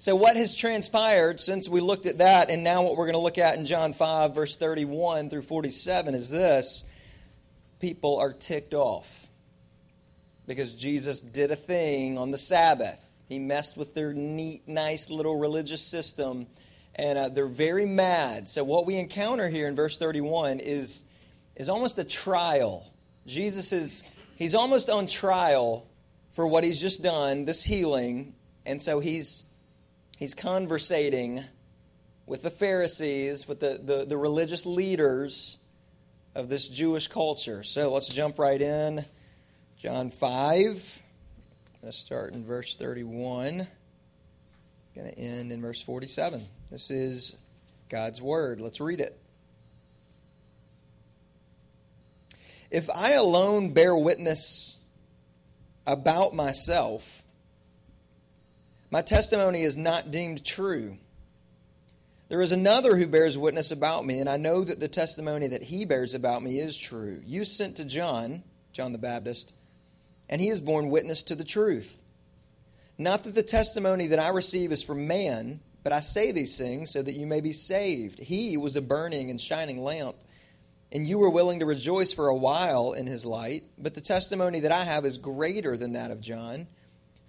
So, what has transpired since we looked at that, and now what we're going to look at in John 5, verse 31 through 47 is this people are ticked off because Jesus did a thing on the Sabbath. He messed with their neat, nice little religious system, and uh, they're very mad. So, what we encounter here in verse 31 is, is almost a trial. Jesus is he's almost on trial for what he's just done, this healing, and so he's he's conversating with the Pharisees, with the, the, the, religious leaders of this Jewish culture. So let's jump right in. John 5. I'm going to start in verse 31. I'm Going to end in verse 47. This is God's Word. Let's read it. If I alone bear witness about myself, my testimony is not deemed true. There is another who bears witness about me, and I know that the testimony that he bears about me is true. You sent to John, John the Baptist, and he has borne witness to the truth. Not that the testimony that I receive is from man, but I say these things so that you may be saved. He was a burning and shining lamp, and you were willing to rejoice for a while in his light, but the testimony that I have is greater than that of John.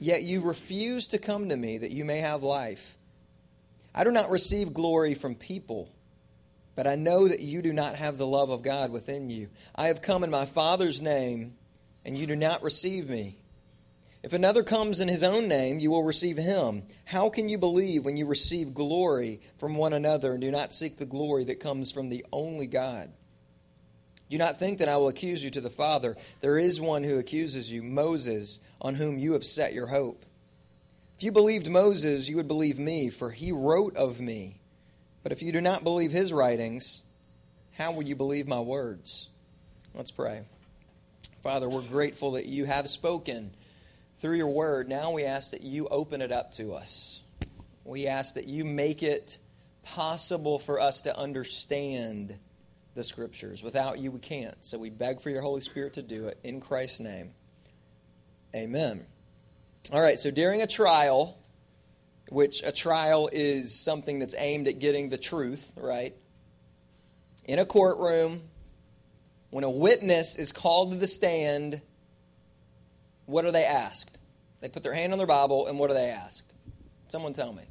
Yet you refuse to come to me that you may have life. I do not receive glory from people, but I know that you do not have the love of God within you. I have come in my Father's name, and you do not receive me. If another comes in his own name, you will receive him. How can you believe when you receive glory from one another and do not seek the glory that comes from the only God? Do not think that I will accuse you to the Father. There is one who accuses you, Moses on whom you have set your hope. If you believed Moses, you would believe me, for he wrote of me. But if you do not believe his writings, how will you believe my words? Let's pray. Father, we're grateful that you have spoken through your word. Now we ask that you open it up to us. We ask that you make it possible for us to understand the scriptures. Without you, we can't. So we beg for your Holy Spirit to do it. In Christ's name. Amen. All right, so during a trial, which a trial is something that's aimed at getting the truth, right? In a courtroom, when a witness is called to the stand, what are they asked? They put their hand on their Bible, and what are they asked? Someone tell me.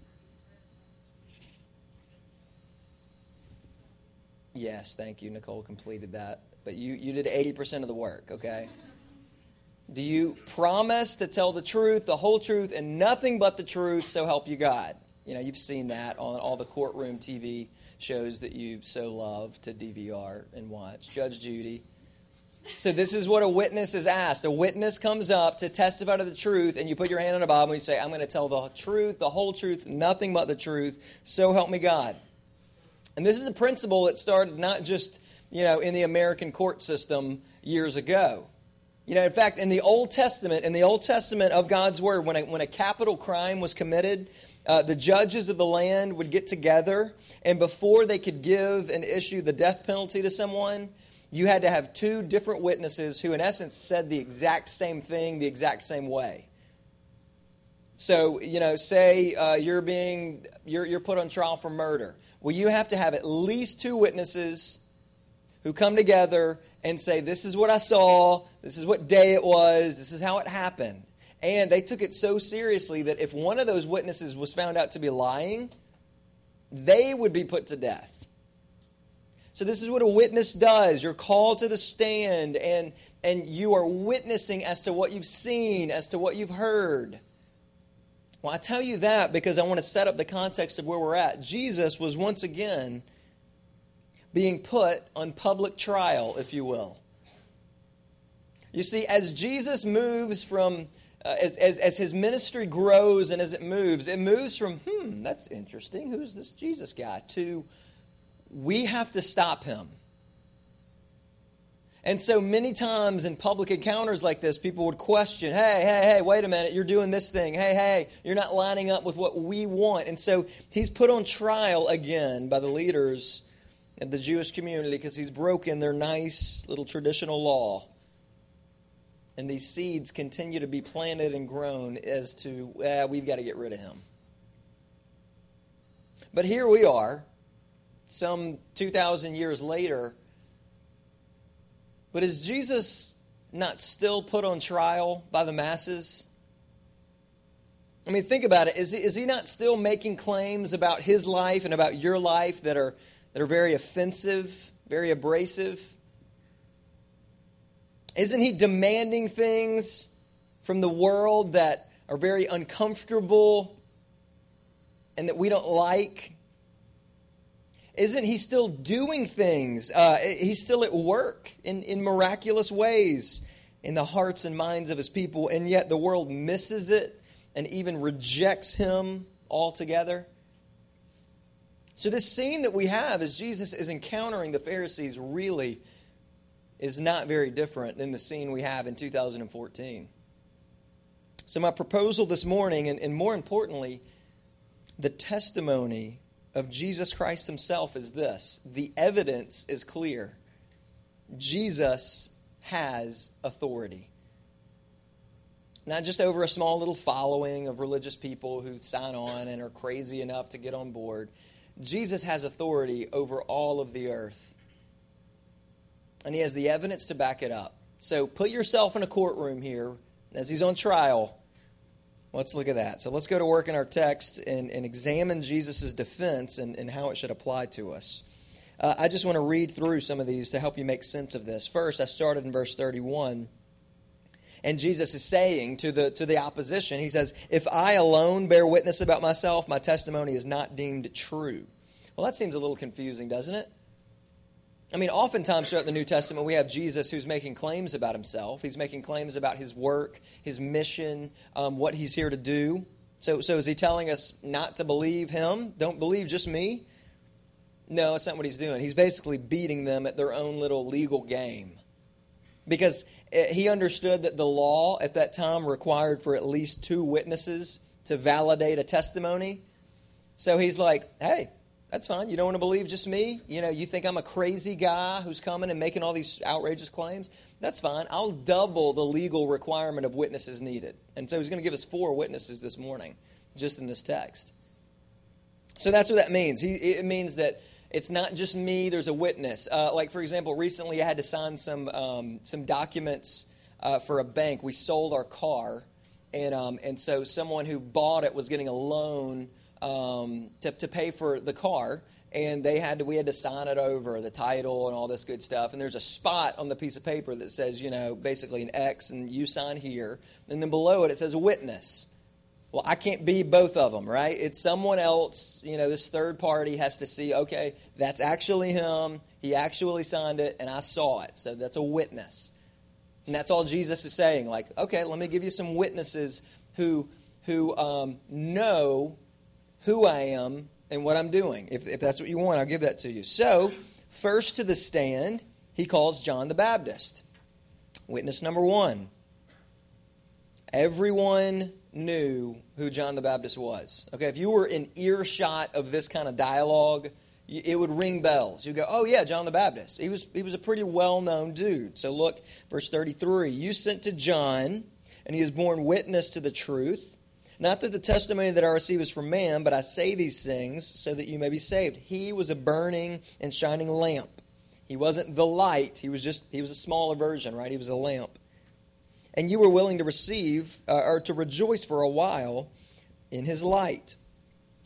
Yes, thank you. Nicole completed that. But you, you did 80% of the work, okay? Do you promise to tell the truth, the whole truth, and nothing but the truth, so help you God? You know, you've seen that on all the courtroom TV shows that you so love to DVR and watch. Judge Judy. So, this is what a witness is asked. A witness comes up to testify to the truth, and you put your hand on a Bible and you say, I'm going to tell the truth, the whole truth, nothing but the truth, so help me God. And this is a principle that started not just, you know, in the American court system years ago. You know, in fact, in the Old Testament, in the Old Testament of God's Word, when a, when a capital crime was committed, uh, the judges of the land would get together, and before they could give and issue the death penalty to someone, you had to have two different witnesses who, in essence, said the exact same thing the exact same way. So, you know, say uh, you're being you're, you're put on trial for murder. Well, you have to have at least two witnesses who come together and say, This is what I saw, this is what day it was, this is how it happened. And they took it so seriously that if one of those witnesses was found out to be lying, they would be put to death. So, this is what a witness does. You're called to the stand, and, and you are witnessing as to what you've seen, as to what you've heard. Well, I tell you that because I want to set up the context of where we're at. Jesus was once again being put on public trial, if you will. You see, as Jesus moves from uh, as, as, as his ministry grows and as it moves, it moves from, hmm, that's interesting. Who's this Jesus guy? to, we have to stop him. And so many times in public encounters like this, people would question, hey, hey, hey, wait a minute, you're doing this thing. Hey, hey, you're not lining up with what we want. And so he's put on trial again by the leaders of the Jewish community because he's broken their nice little traditional law. And these seeds continue to be planted and grown as to, we've got to get rid of him. But here we are, some 2,000 years later. But is Jesus not still put on trial by the masses? I mean, think about it. Is he, is he not still making claims about his life and about your life that are, that are very offensive, very abrasive? Isn't he demanding things from the world that are very uncomfortable and that we don't like? Isn't he still doing things? Uh, he's still at work in, in miraculous ways in the hearts and minds of his people, and yet the world misses it and even rejects him altogether. So, this scene that we have as Jesus is encountering the Pharisees really is not very different than the scene we have in 2014. So, my proposal this morning, and, and more importantly, the testimony of Jesus Christ himself is this the evidence is clear. Jesus has authority. Not just over a small little following of religious people who sign on and are crazy enough to get on board. Jesus has authority over all of the earth. And he has the evidence to back it up. So put yourself in a courtroom here as he's on trial Let's look at that. So let's go to work in our text and, and examine Jesus' defense and, and how it should apply to us. Uh, I just want to read through some of these to help you make sense of this. First, I started in verse 31. And Jesus is saying to the, to the opposition, He says, If I alone bear witness about myself, my testimony is not deemed true. Well, that seems a little confusing, doesn't it? I mean, oftentimes throughout the New Testament, we have Jesus who's making claims about himself. He's making claims about his work, his mission, um, what he's here to do. So, so is he telling us not to believe him? Don't believe just me? No, it's not what he's doing. He's basically beating them at their own little legal game. Because Eh, he understood that the law at that time required for at least two witnesses to validate a testimony. So he's like, hey, that's fine. You don't want to believe just me? You know, you think I'm a crazy guy who's coming and making all these outrageous claims? That's fine. I'll double the legal requirement of witnesses needed. And so he's going to give us four witnesses this morning, just in this text. So that's what that means. It means that it's not just me, there's a witness. Uh, like, for example, recently I had to sign some, um, some documents uh, for a bank. We sold our car, and, um, and so someone who bought it was getting a loan um, to, to pay for the car and they had to we had to sign it over the title and all this good stuff and there's a spot on the piece of paper that says you know basically an x and you sign here and then below it it says witness well i can't be both of them right it's someone else you know this third party has to see okay that's actually him he actually signed it and i saw it so that's a witness and that's all jesus is saying like okay let me give you some witnesses who who um, know who I am and what I'm doing. If, if that's what you want, I'll give that to you. So, first to the stand, he calls John the Baptist. Witness number one. Everyone knew who John the Baptist was. Okay, if you were in earshot of this kind of dialogue, it would ring bells. You go, "Oh yeah, John the Baptist. He was he was a pretty well-known dude." So look, verse 33. You sent to John, and he has borne witness to the truth. Not that the testimony that I receive is from man, but I say these things so that you may be saved. He was a burning and shining lamp. He wasn't the light, he was just he was a smaller version, right? He was a lamp. And you were willing to receive uh, or to rejoice for a while in his light.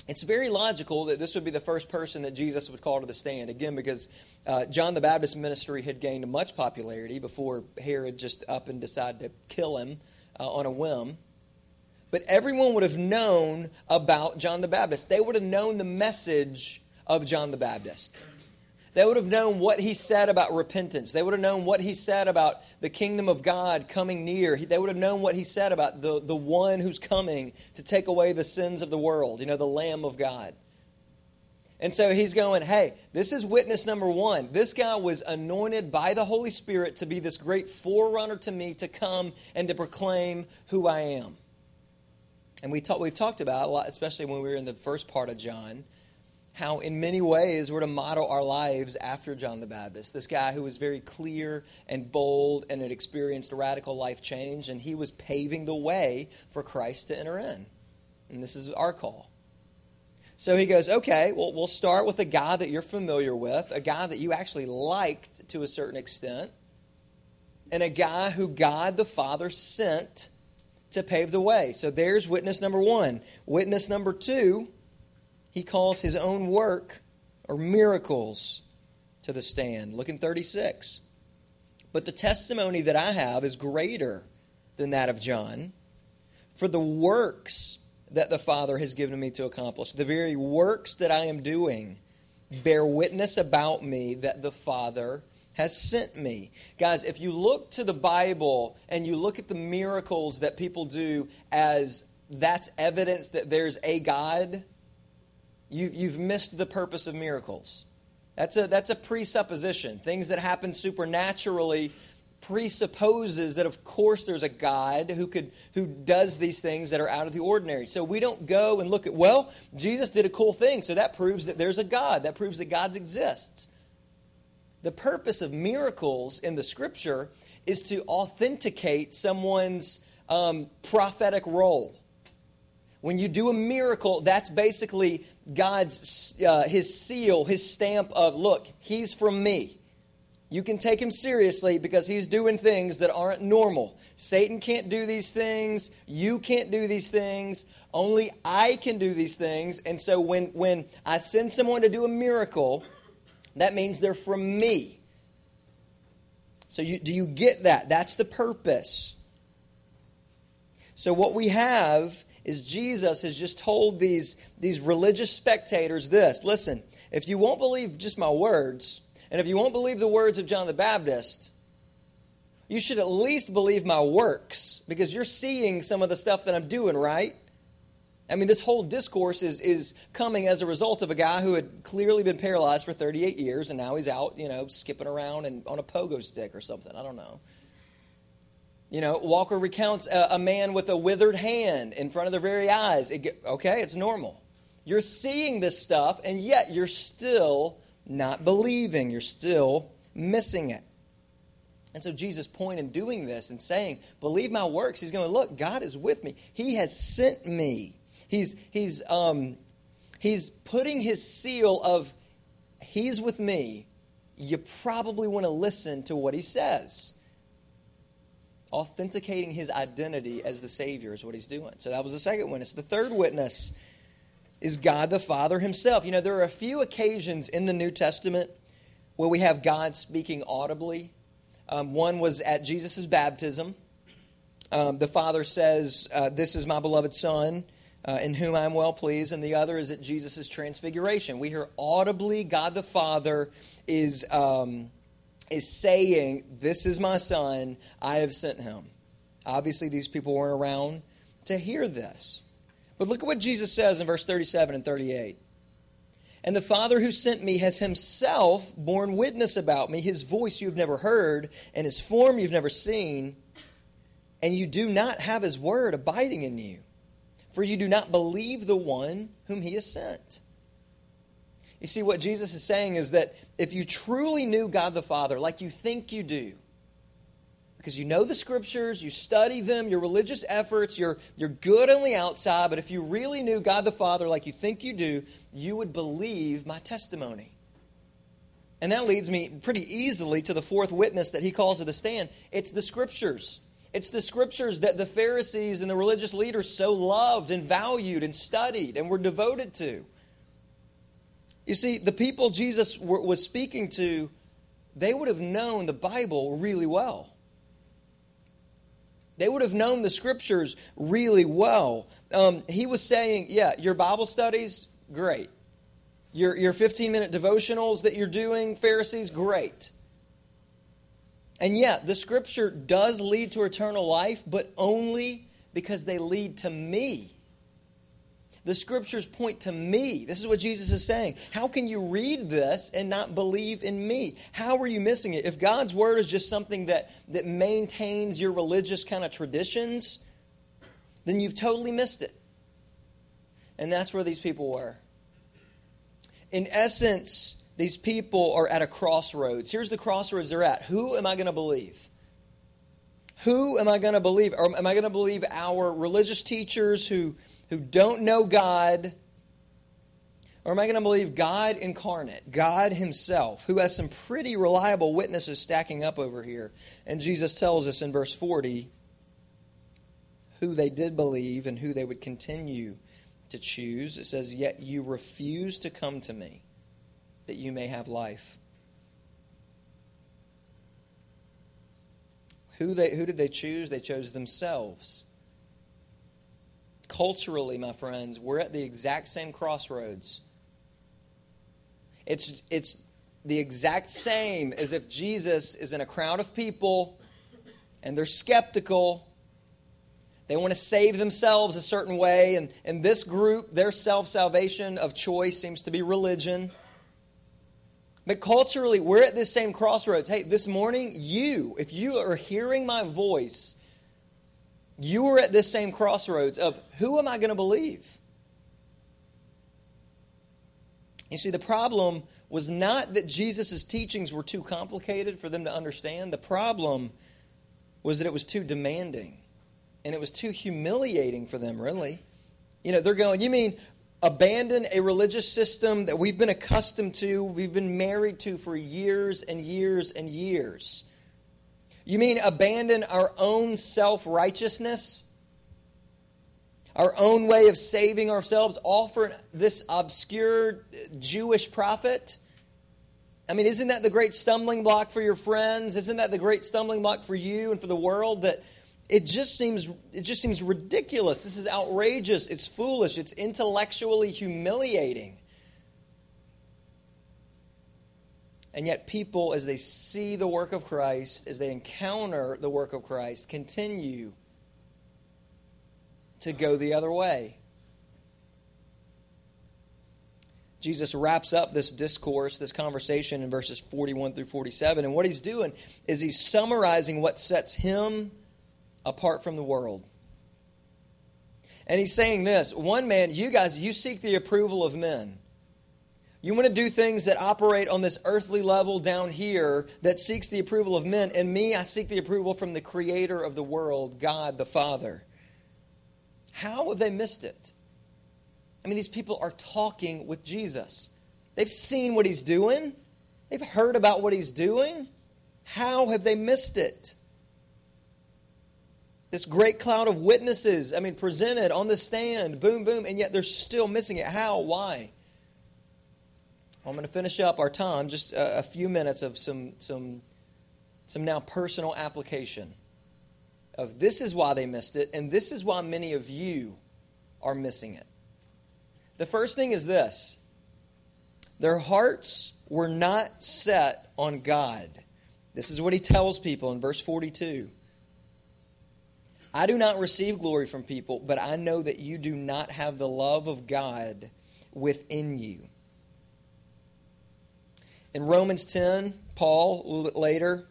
It's very logical that this would be the first person that Jesus would call to the stand. Again, because uh, John the Baptist ministry had gained much popularity before Herod just up and decided to kill him uh, on a whim but everyone would have known about John the Baptist. They would have known the message of John the Baptist. They would have known what he said about repentance. They would have known what he said about the kingdom of God coming near. They would have known what he said about the, the one who's coming to take away the sins of the world, you know, the Lamb of God. And so he's going, hey, this is witness number one. This guy was anointed by the Holy Spirit to be this great forerunner to me to come and to proclaim who I am. And we talk, we've talked about a lot, especially when we were in the first part of John, how in many ways we're to model our lives after John the Baptist, this guy who was very clear and bold and had experienced a radical life change, and he was paving the way for Christ to enter in. And this is our call. So he goes, okay, well, we'll start with a guy that you're familiar with, a guy that you actually liked to a certain extent, and a guy who God the Father sent to pave the way. So there's witness number one. Witness number two, he calls his own work or miracles to the stand. Look in 36. But the testimony that I have is greater than that of John. For the works that the Father has given me to accomplish. The very works that I am doing bear witness about me that the Father has sent me. Guys, if you look to the Bible and you look at the miracles that people do as that's evidence that there's a God, you, you've missed the purpose of miracles. That's a, that's a presupposition. Things that happen supernaturally presupposes that of course there's a God who could who does these things that are out of the ordinary. So we don't go and look at well, Jesus did a cool thing, so that proves that there's a God. That proves that God exists. The purpose of miracles in the scripture is to authenticate someone's um, prophetic role. When you do a miracle, that's basically God's uh, his seal, his stamp of look, he's from me you can take him seriously because he's doing things that aren't normal. Satan can't do these things. You can't do these things. Only I can do these things. And so when, when I send someone to do a miracle, that means they're from me. So you, do you get that? That's the purpose. So what we have is Jesus has just told these, these religious spectators this listen, if you won't believe just my words, and if you won't believe the words of John the Baptist, you should at least believe my works because you're seeing some of the stuff that I'm doing, right? I mean, this whole discourse is, is coming as a result of a guy who had clearly been paralyzed for 38 years and now he's out, you know, skipping around and on a pogo stick or something. I don't know. You know, Walker recounts a, a man with a withered hand in front of their very eyes. It, okay, it's normal. You're seeing this stuff, and yet you're still not believing. You're still missing it. And so Jesus' point in doing this and saying, believe my works, he's going, look, God is with me. He has sent me. He's, he's, um, he's putting his seal of, he's with me. You probably want to listen to what he says. Authenticating his identity as the Savior is what he's doing. So that was the second witness. The third witness is God the Father himself. You know, there are a few occasions in the New Testament where we have God speaking audibly. Um, one was at Jesus' baptism. Um, the Father says, uh, This is my beloved Son, uh, in whom I am well pleased. And the other is at Jesus' transfiguration. We hear audibly God the Father is, um, is saying, This is my Son, I have sent him. Obviously, these people weren't around to hear this. But look at what Jesus says in verse 37 and 38. And the Father who sent me has himself borne witness about me. His voice you've never heard, and his form you've never seen. And you do not have his word abiding in you, for you do not believe the one whom he has sent. You see, what Jesus is saying is that if you truly knew God the Father like you think you do, because you know the scriptures, you study them, your religious efforts, you're, you're good on the outside, but if you really knew God the Father like you think you do, you would believe my testimony. And that leads me pretty easily to the fourth witness that he calls to the stand it's the scriptures. It's the scriptures that the Pharisees and the religious leaders so loved and valued and studied and were devoted to. You see, the people Jesus was speaking to, they would have known the Bible really well. They would have known the scriptures really well. Um, he was saying, Yeah, your Bible studies, great. Your, your 15 minute devotionals that you're doing, Pharisees, great. And yet, the scripture does lead to eternal life, but only because they lead to me. The scriptures point to me. This is what Jesus is saying. How can you read this and not believe in me? How are you missing it? If God's word is just something that, that maintains your religious kind of traditions, then you've totally missed it. And that's where these people were. In essence, these people are at a crossroads. Here's the crossroads they're at. Who am I going to believe? Who am I going to believe? Or am I going to believe our religious teachers who, who don't know God? Or am I going to believe God incarnate, God Himself, who has some pretty reliable witnesses stacking up over here? And Jesus tells us in verse 40 who they did believe and who they would continue to choose. It says, Yet you refuse to come to me that you may have life. Who, they, who did they choose? They chose themselves. Culturally, my friends, we're at the exact same crossroads. It's, it's the exact same as if Jesus is in a crowd of people and they're skeptical. They want to save themselves a certain way. And, and this group, their self salvation of choice seems to be religion. But culturally, we're at this same crossroads. Hey, this morning, you, if you are hearing my voice, you were at this same crossroads of who am I going to believe? You see, the problem was not that Jesus' teachings were too complicated for them to understand. The problem was that it was too demanding and it was too humiliating for them, really. You know, they're going, You mean abandon a religious system that we've been accustomed to, we've been married to for years and years and years. You mean abandon our own self righteousness? Our own way of saving ourselves, offer this obscure Jewish prophet? I mean, isn't that the great stumbling block for your friends? Isn't that the great stumbling block for you and for the world that it just seems it just seems ridiculous. This is outrageous. It's foolish. It's intellectually humiliating. And yet people as they see the work of Christ, as they encounter the work of Christ, continue to go the other way. Jesus wraps up this discourse, this conversation in verses 41 through 47. And what he's doing is he's summarizing what sets him apart from the world. And he's saying this one man, you guys, you seek the approval of men. You want to do things that operate on this earthly level down here that seeks the approval of men. And me, I seek the approval from the creator of the world, God the Father. How have they missed it? I mean, these people are talking with Jesus. They've seen what he's doing, they've heard about what he's doing. How have they missed it? This great cloud of witnesses, I mean, presented on the stand, boom, boom, and yet they're still missing it. How? Why? Well, I'm going to finish up our time, just a, a few minutes of some, some, some now personal application of this is why they missed it, and this is why many of you are missing it. The first thing is this their hearts were not set on God. This is what he tells people in verse 42. I do not receive glory from people, but I know that you do not have the love of God within you. In Romans 10, Paul, a little bit later,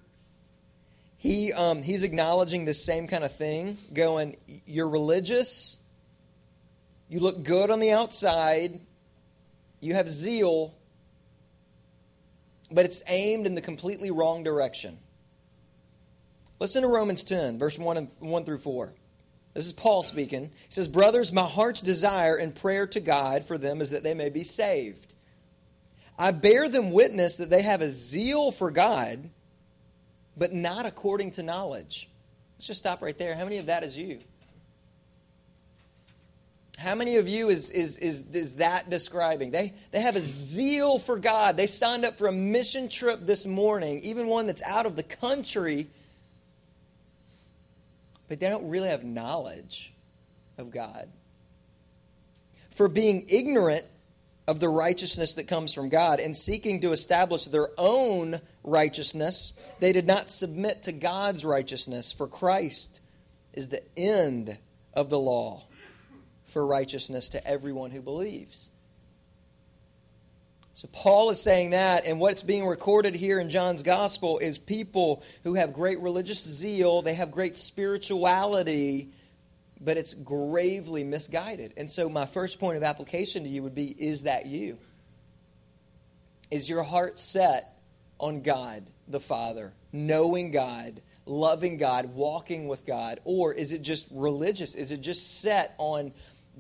he, um, he's acknowledging the same kind of thing, going, You're religious, you look good on the outside, you have zeal, but it's aimed in the completely wrong direction. Listen to Romans 10, verse 1, and 1 through 4. This is Paul speaking. He says, Brothers, my heart's desire and prayer to God for them is that they may be saved. I bear them witness that they have a zeal for God, but not according to knowledge. Let's just stop right there. How many of that is you? How many of you is, is, is, is that describing? They, they have a zeal for God. They signed up for a mission trip this morning, even one that's out of the country but they don't really have knowledge of God. For being ignorant of the righteousness that comes from God and seeking to establish their own righteousness, they did not submit to God's righteousness, for Christ is the end of the law for righteousness to everyone who believes. So Paul is saying that, and what's being recorded here in John's gospel is people who have great religious zeal, they have great spirituality, but it's gravely misguided. And so my first point of application to you would be is that you? Is your heart set on God the Father, knowing God, loving God, walking with God, or is it just religious? Is it just set on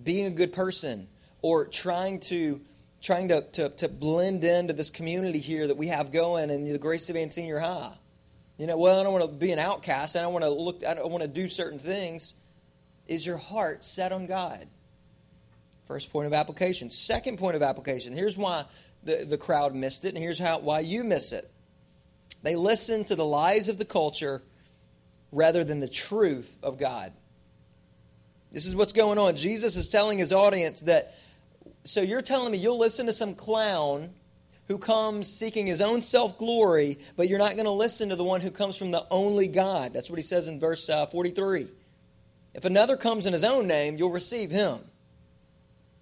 being a good person or trying to trying to, to, to blend into this community here that we have going in the Grace of Van Senior High. You know, well, I don't want to be an outcast. I don't want to look. I don't want to do certain things. Is your heart set on God? First point of application. Second point of application. Here's why the, the crowd missed it, and here's how why you miss it. They listen to the lies of the culture rather than the truth of God. This is what's going on. Jesus is telling his audience that so you're telling me you'll listen to some clown who comes seeking his own self glory, but you're not going to listen to the one who comes from the only God. That's what he says in verse uh, 43. If another comes in his own name, you'll receive him.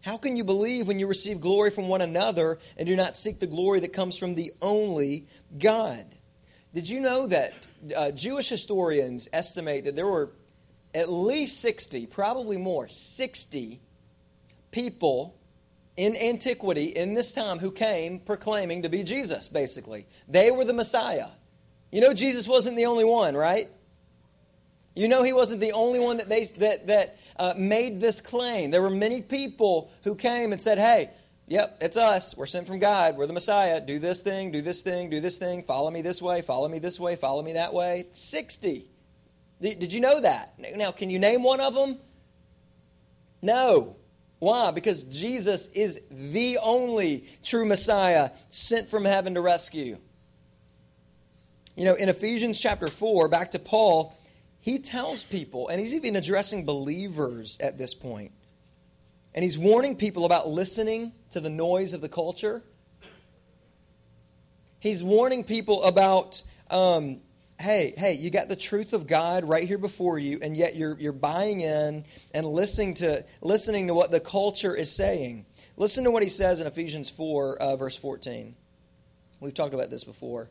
How can you believe when you receive glory from one another and do not seek the glory that comes from the only God? Did you know that uh, Jewish historians estimate that there were at least 60, probably more, 60 people in antiquity, in this time, who came proclaiming to be Jesus, basically. They were the Messiah. You know, Jesus wasn't the only one, right? You know, he wasn't the only one that, they, that, that uh, made this claim. There were many people who came and said, hey, yep, it's us. We're sent from God. We're the Messiah. Do this thing, do this thing, do this thing. Follow me this way, follow me this way, follow me that way. 60. Did you know that? Now, can you name one of them? No. Why? Because Jesus is the only true Messiah sent from heaven to rescue. You know, in Ephesians chapter 4, back to Paul, he tells people, and he's even addressing believers at this point, and he's warning people about listening to the noise of the culture. He's warning people about um, hey, hey, you got the truth of God right here before you, and yet you're, you're buying in and listening to, listening to what the culture is saying. Listen to what he says in Ephesians 4, uh, verse 14. We've talked about this before.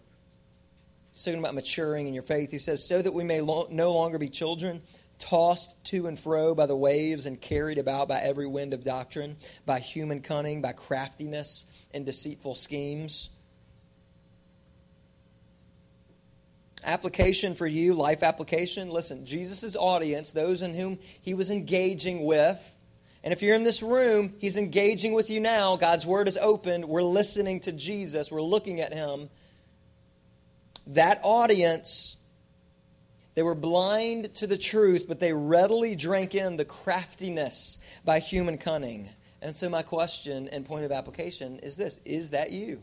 He's talking about maturing in your faith. He says, So that we may lo- no longer be children, tossed to and fro by the waves and carried about by every wind of doctrine, by human cunning, by craftiness and deceitful schemes application for you, life application. Listen, Jesus' audience, those in whom he was engaging with, and if you're in this room, he's engaging with you now. God's word is open. We're listening to Jesus, we're looking at him. That audience, they were blind to the truth, but they readily drank in the craftiness by human cunning. And so, my question and point of application is this Is that you?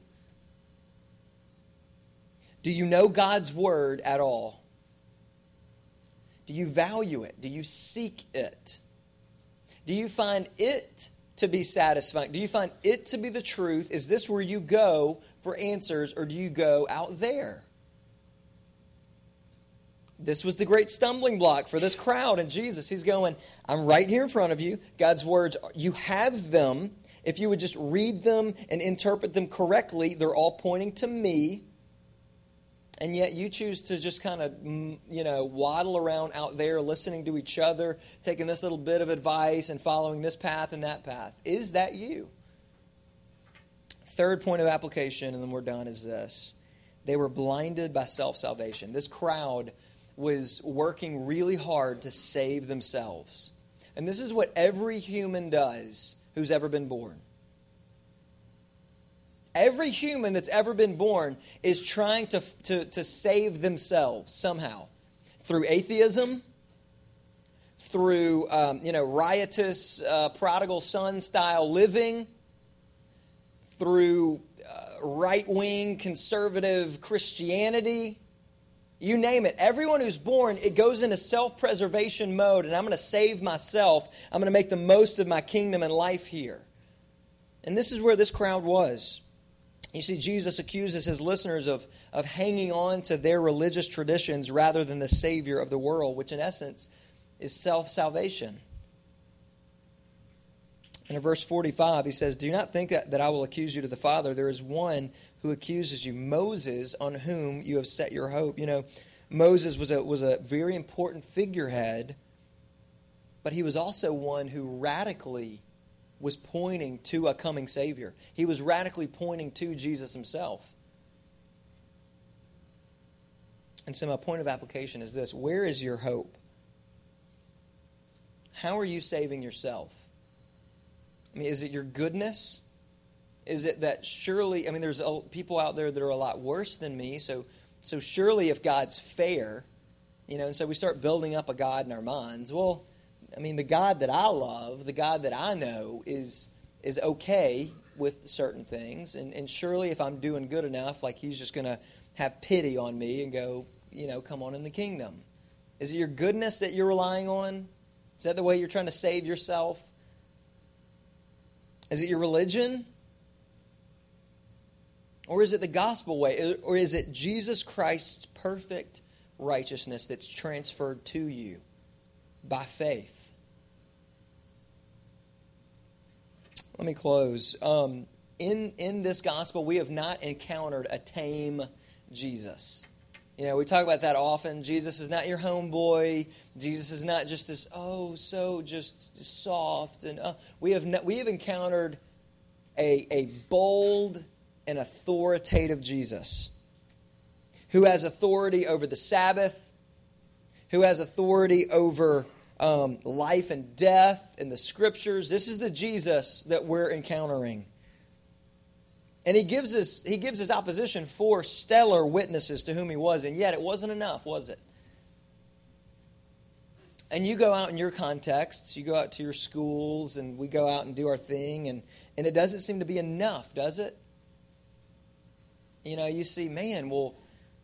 Do you know God's word at all? Do you value it? Do you seek it? Do you find it to be satisfying? Do you find it to be the truth? Is this where you go for answers, or do you go out there? This was the great stumbling block for this crowd and Jesus. He's going, I'm right here in front of you. God's words, you have them. If you would just read them and interpret them correctly, they're all pointing to me and yet you choose to just kind of mm, you know waddle around out there listening to each other taking this little bit of advice and following this path and that path is that you third point of application and then we're done is this they were blinded by self-salvation this crowd was working really hard to save themselves and this is what every human does who's ever been born Every human that's ever been born is trying to, to, to save themselves somehow through atheism, through um, you know riotous uh, prodigal son style living, through uh, right wing conservative Christianity. You name it. Everyone who's born, it goes into self preservation mode, and I'm going to save myself. I'm going to make the most of my kingdom and life here. And this is where this crowd was. You see, Jesus accuses his listeners of, of hanging on to their religious traditions rather than the Savior of the world, which in essence is self salvation. And in verse 45, he says, Do not think that, that I will accuse you to the Father. There is one who accuses you, Moses, on whom you have set your hope. You know, Moses was a, was a very important figurehead, but he was also one who radically was pointing to a coming Savior. He was radically pointing to Jesus himself. And so, my point of application is this Where is your hope? How are you saving yourself? I mean, is it your goodness? Is it that surely, I mean, there's people out there that are a lot worse than me, so, so surely if God's fair, you know, and so we start building up a God in our minds. Well, I mean, the God that I love, the God that I know, is, is okay with certain things. And, and surely if I'm doing good enough, like He's just going to have pity on me and go, you know, come on in the kingdom. Is it your goodness that you're relying on? Is that the way you're trying to save yourself? Is it your religion? Or is it the gospel way? Or is it Jesus Christ's perfect righteousness that's transferred to you by faith? Let me close. Um, in, in this gospel, we have not encountered a tame Jesus. You know, we talk about that often. Jesus is not your homeboy. Jesus is not just this, oh, so just soft. And uh, we, have we have encountered a, a bold and authoritative Jesus who has authority over the Sabbath, who has authority over um, life and death and the scriptures. This is the Jesus that we're encountering. And he gives us he gives his opposition four stellar witnesses to whom he was, and yet it wasn't enough, was it? And you go out in your contexts, you go out to your schools, and we go out and do our thing, and, and it doesn't seem to be enough, does it? You know, you see, man, well,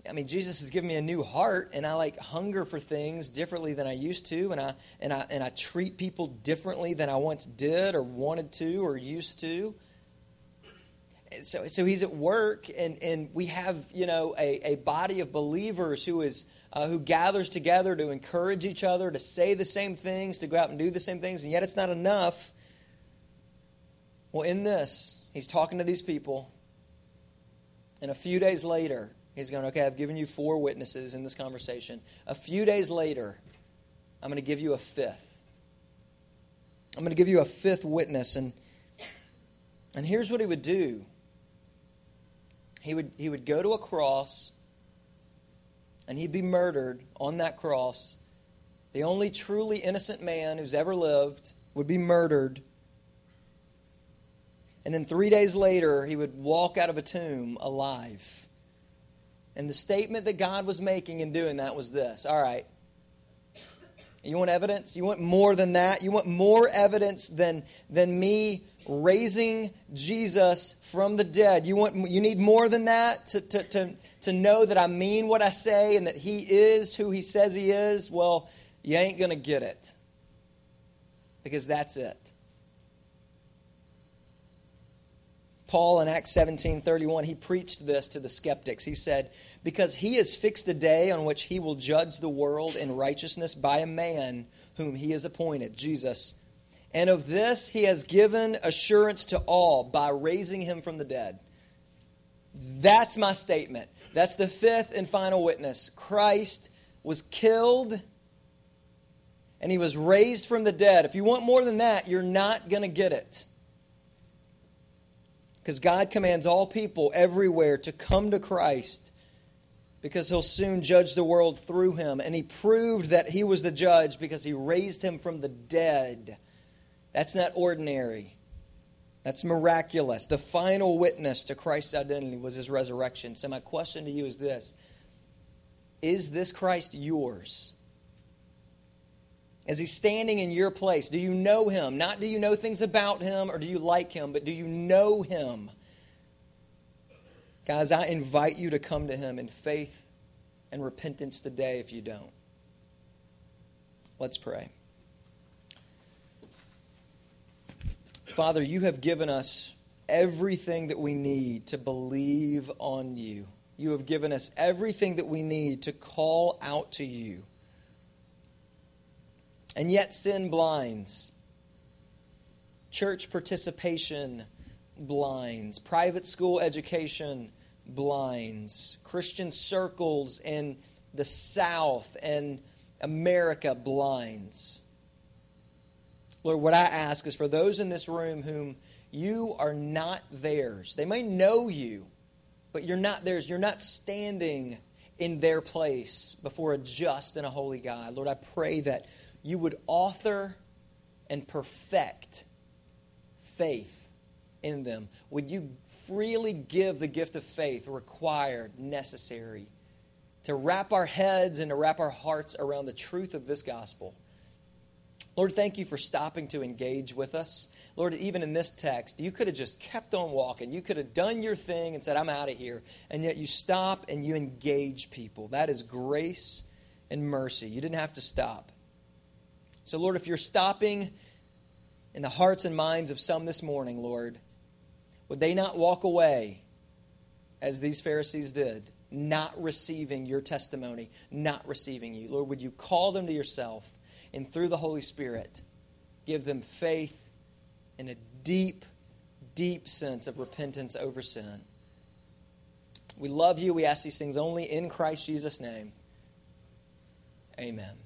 I mean, Jesus has given me a new heart, and I like hunger for things differently than I used to, and I and I and I treat people differently than I once did, or wanted to, or used to. So, so he's at work, and and we have you know a, a body of believers who is uh, who gathers together to encourage each other, to say the same things, to go out and do the same things, and yet it's not enough. Well, in this, he's talking to these people, and a few days later, he's going, Okay, I've given you four witnesses in this conversation. A few days later, I'm going to give you a fifth. I'm going to give you a fifth witness. And, and here's what he would do he would, he would go to a cross and he'd be murdered on that cross. The only truly innocent man who's ever lived would be murdered. And then three days later, he would walk out of a tomb alive. And the statement that God was making in doing that was this All right, you want evidence? You want more than that? You want more evidence than, than me raising Jesus from the dead? You, want, you need more than that to, to, to, to know that I mean what I say and that He is who He says He is, well, you ain't going to get it. Because that's it. Paul in Acts 17 31, he preached this to the skeptics. He said, Because he has fixed a day on which he will judge the world in righteousness by a man whom he has appointed, Jesus. And of this he has given assurance to all by raising him from the dead. That's my statement. That's the fifth and final witness. Christ was killed and he was raised from the dead. If you want more than that, you're not going to get it. Because God commands all people everywhere to come to Christ because he'll soon judge the world through him. And he proved that he was the judge because he raised him from the dead. That's not ordinary. That's miraculous. The final witness to Christ's identity was his resurrection. So, my question to you is this Is this Christ yours? Is he standing in your place? Do you know him? Not do you know things about him or do you like him, but do you know him? Guys, I invite you to come to him in faith and repentance today if you don't. Let's pray. Father, you have given us everything that we need to believe on you. You have given us everything that we need to call out to you. And yet, sin blinds. Church participation blinds. Private school education blinds. Christian circles in the South and America blinds. Lord, what I ask is for those in this room whom you are not theirs. They may know you, but you're not theirs. You're not standing in their place before a just and a holy God. Lord, I pray that you would author and perfect faith in them. Would you freely give the gift of faith required, necessary, to wrap our heads and to wrap our hearts around the truth of this gospel? Lord, thank you for stopping to engage with us. Lord, even in this text, you could have just kept on walking. You could have done your thing and said, I'm out of here. And yet you stop and you engage people. That is grace and mercy. You didn't have to stop. So, Lord, if you're stopping in the hearts and minds of some this morning, Lord, would they not walk away as these Pharisees did, not receiving your testimony, not receiving you? Lord, would you call them to yourself and through the Holy Spirit give them faith and a deep, deep sense of repentance over sin? We love you. We ask these things only in Christ Jesus' name. Amen.